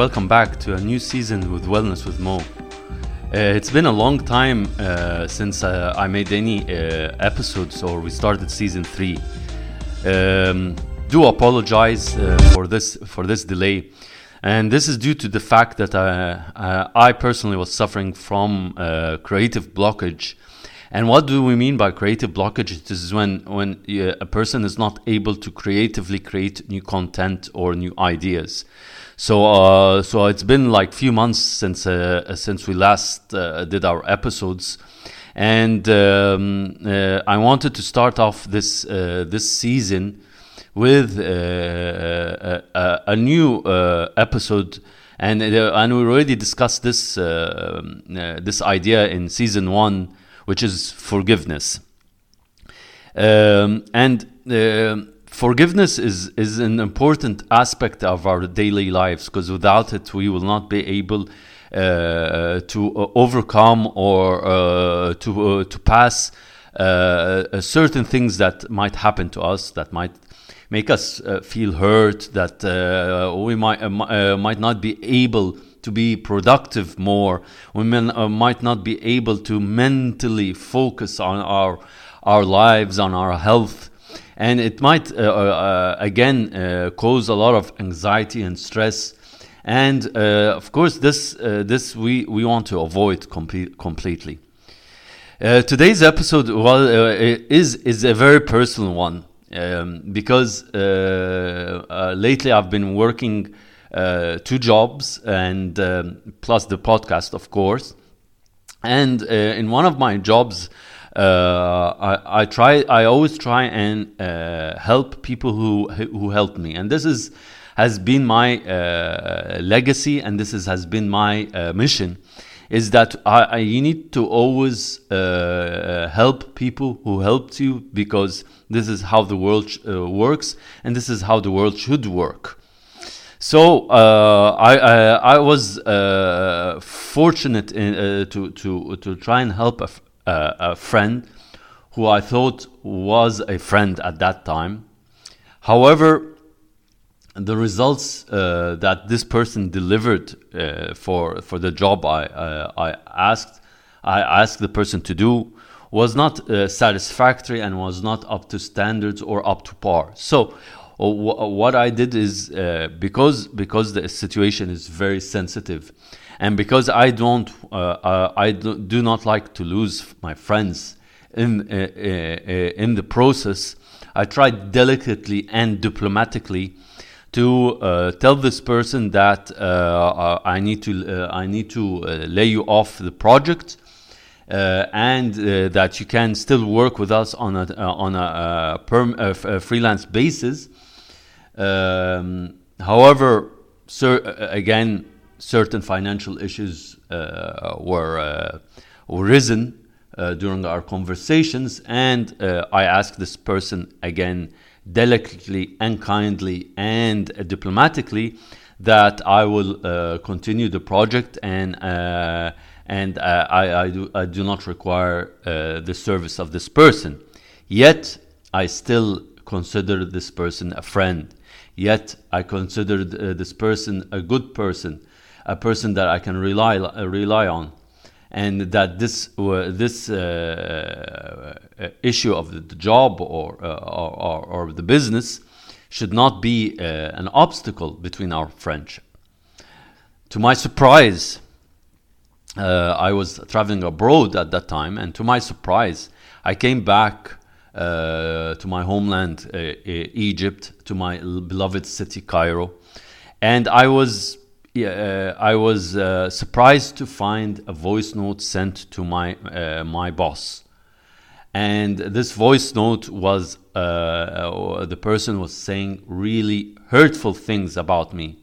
welcome back to a new season with Wellness with Mo. Uh, it's been a long time uh, since uh, I made any uh, episodes or we started season three. Um, do apologize uh, for this for this delay, and this is due to the fact that uh, uh, I personally was suffering from creative blockage. And what do we mean by creative blockage? It is when when a person is not able to creatively create new content or new ideas. So uh, so it's been like few months since uh, since we last uh, did our episodes, and um, uh, I wanted to start off this uh, this season with uh, a, a, new uh, episode, and uh, and we already discussed this uh, um, uh, this idea in season one, which is forgiveness. Um, and uh, forgiveness is, is an important aspect of our daily lives because without it, we will not be able uh, to uh, overcome or uh, to, uh, to pass uh, uh, certain things that might happen to us, that might make us feel hurt, that we might, might not be able to be productive more. We men, might not be able to mentally focus on our our lives, on our health, and it might uh, uh, again uh, cause a lot of anxiety and stress. And uh, of course, this uh, this we, we want to avoid comple- completely. Uh, today's episode well, is is a very personal one um, because lately I've been working two jobs and um, plus the podcast, of course. And in one of my jobs, I, I try. I always try and uh, help people who who help me, and this is has been my uh, legacy, and this is, has been my uh, mission. Is that I, I, you need to always uh, help people who helped you because this is how the world uh, works, and this is how the world should work. So uh, I, I I was uh, fortunate in, uh, to to to try and help uh, a friend who I thought was a friend at that time. However, the results uh, that this person delivered uh, for for the job I uh, I asked I asked the person to do was not uh, satisfactory and was not up to standards or up to par. So uh, what I did is because because the situation is very sensitive, and because I don't uh, uh, I do, not like to lose my friends in uh, uh, in the process. I tried delicately and diplomatically to uh, tell this person that uh, I need to uh, I need to lay you off the project. And that you can still work with us on a on a, perm, freelance basis. Um, however, uh, again, certain financial issues uh, were uh, risen uh, during our conversations, and I asked this person again, delicately and kindly and diplomatically, that I will uh, continue the project and. Uh, and uh, I, I, do, I do not require the service of this person. Yet, I still consider this person a friend. Yet, I consider uh, this person a good person, a person that I can rely, uh, rely on. And that this, uh, this uh, issue of the job or, or, or, the business should not be an obstacle between our friendship. To my surprise, I was traveling abroad at that time, and to my surprise, I came back uh, to my homeland, uh, Egypt, to my beloved city, Cairo, and I was uh, I was uh, surprised to find a voice note sent to my uh, my boss, and this voice note was the person was saying really hurtful things about me,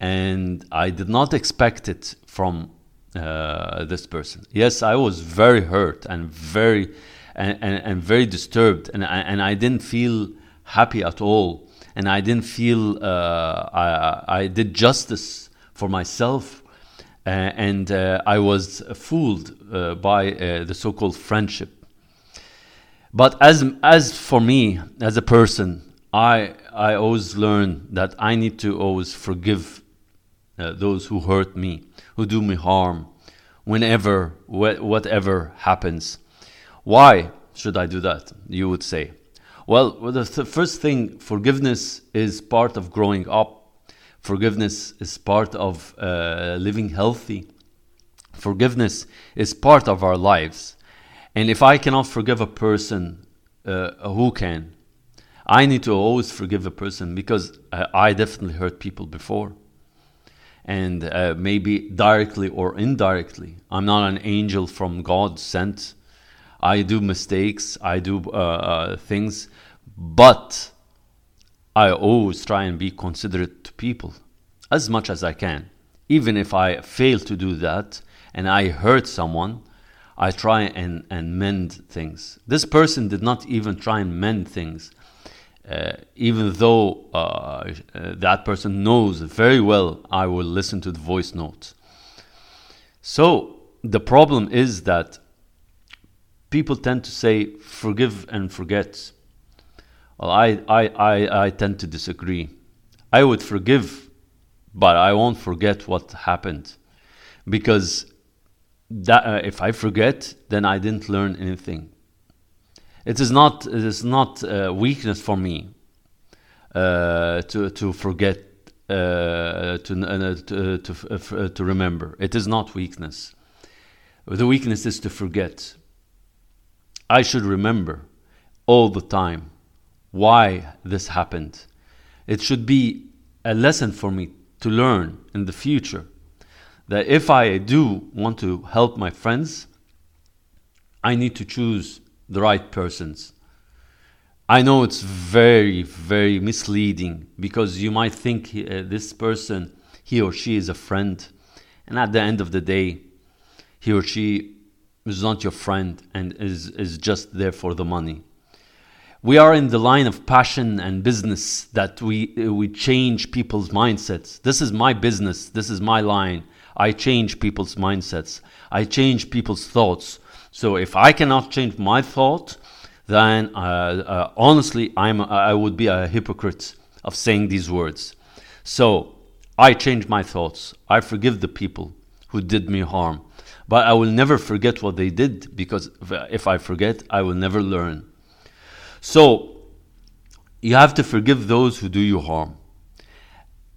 and I did not expect it from uh, this person. Yes, I was very hurt and very and, and, and very disturbed, and I, and I didn't feel happy at all, and I didn't feel uh, I, I did justice for myself, uh, and uh, I was fooled uh, by uh, the so-called friendship. But as as for me as a person, I I always learn that I need to always forgive uh, those who hurt me, who do me harm, whenever, wh- whatever happens. Why should I do that? You would say. Well, the th- first thing, forgiveness is part of growing up. Forgiveness is part of uh, living healthy. Forgiveness is part of our lives. And if I cannot forgive a person, uh, who can? I need to always forgive a person because uh, I definitely hurt people before. And uh, maybe directly or indirectly. I'm not an angel from God sent. I do mistakes, I do uh, uh, things, but I always try and be considerate people as much as I can. Even if I fail to do that and I hurt someone, I try and, and mend things. This person did not even try and mend things, uh, even though uh, uh, that person knows very well I will listen to the voice notes. So the problem is that people tend to say forgive and forget. Well, I, I, I, I tend to disagree. I would forgive, but I won't forget what happened. Because that, uh, if I forget, then I didn't learn anything. It is not, it is not weakness for me uh, to, to forget, uh, to, uh, to, to, uh, to remember. It is not weakness. The weakness is to forget. I should remember all the time why this happened. It should be a lesson for me to learn in the future that if I do want to help my friends, I need to choose the right persons. I know it's very, very misleading because you might think uh, this person, he or she is a friend, and at the end of the day, he or she is not your friend and is, is just there for the money. We are in the line of passion and business that we, we change people's mindsets. This is my business, this is my line. I change people's mindsets, I change people's thoughts. So if I cannot change my thought, then uh, uh, honestly, I'm, I would be a hypocrite of saying these words. So I change my thoughts. I forgive the people who did me harm. But I will never forget what they did because if I forget, I will never learn. So you have to forgive those who do you harm.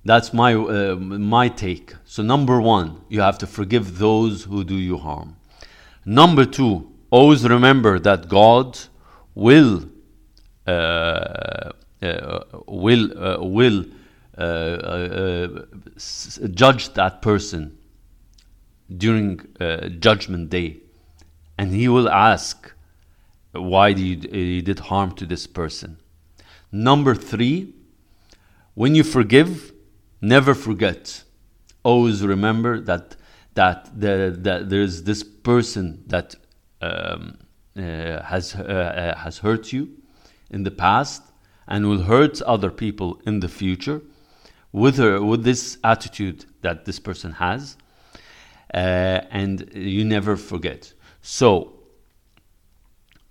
That's my uh, my take. So number one, you have to forgive those who do you harm. Number two, always remember that God will uh, uh, will uh, will uh, uh, judge that person during judgment day, and He will ask, "Why did you, you did harm to this person?" Number three, when you forgive, never forget. Always remember that that the, that there's this person that um, uh, has uh, has hurt you in the past and will hurt other people in the future with her with this attitude that this person has uh, and you never forget so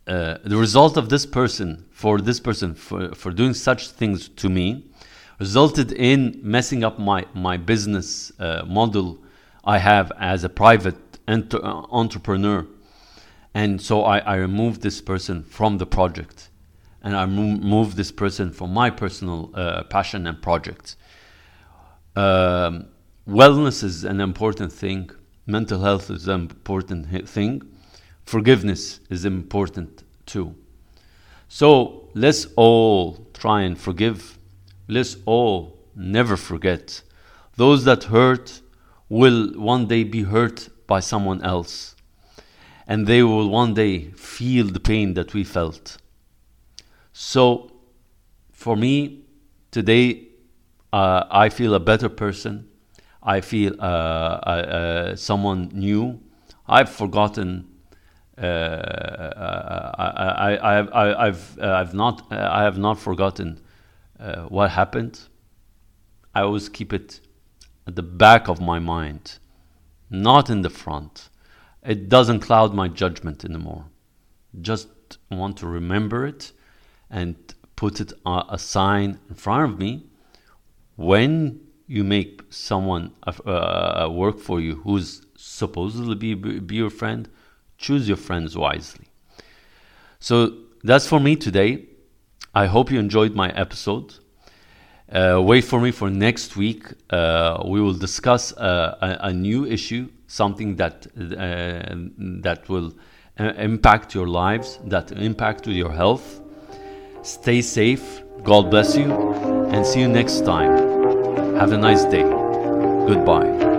uh, the result of this person for this person for, for doing such things to me resulted in messing up my my business uh, model I have as a private enter- entrepreneur. And so I, I removed this person from the project. And I removed this person from my personal uh, passion and project. Um, wellness is an important thing. Mental health is an important thing. Forgiveness is important too. So let's all try and forgive. Let's all never forget. Those that hurt, will one day be hurt by someone else. And they will one day feel the pain that we felt. So, for me, today, uh, I feel a better person. I feel uh, uh, uh someone new. I've forgotten. Uh, I, I, I, I've, uh, I've not, uh, I have not forgotten uh, what happened. I always keep it at the back of my mind, not in the front. It doesn't cloud my judgment anymore. Just want to remember it and put it a sign in front of me when you make someone uh, work for you who's supposedly be, be your friend, choose your friends wisely. So that's for me today. I hope you enjoyed my episode. Uh, wait for me for next week. Uh, we will discuss uh, a, a, new issue, something that uh, that will uh, impact your lives, that impact your health. Stay safe. God bless you, and see you next time. Have a nice day. Goodbye.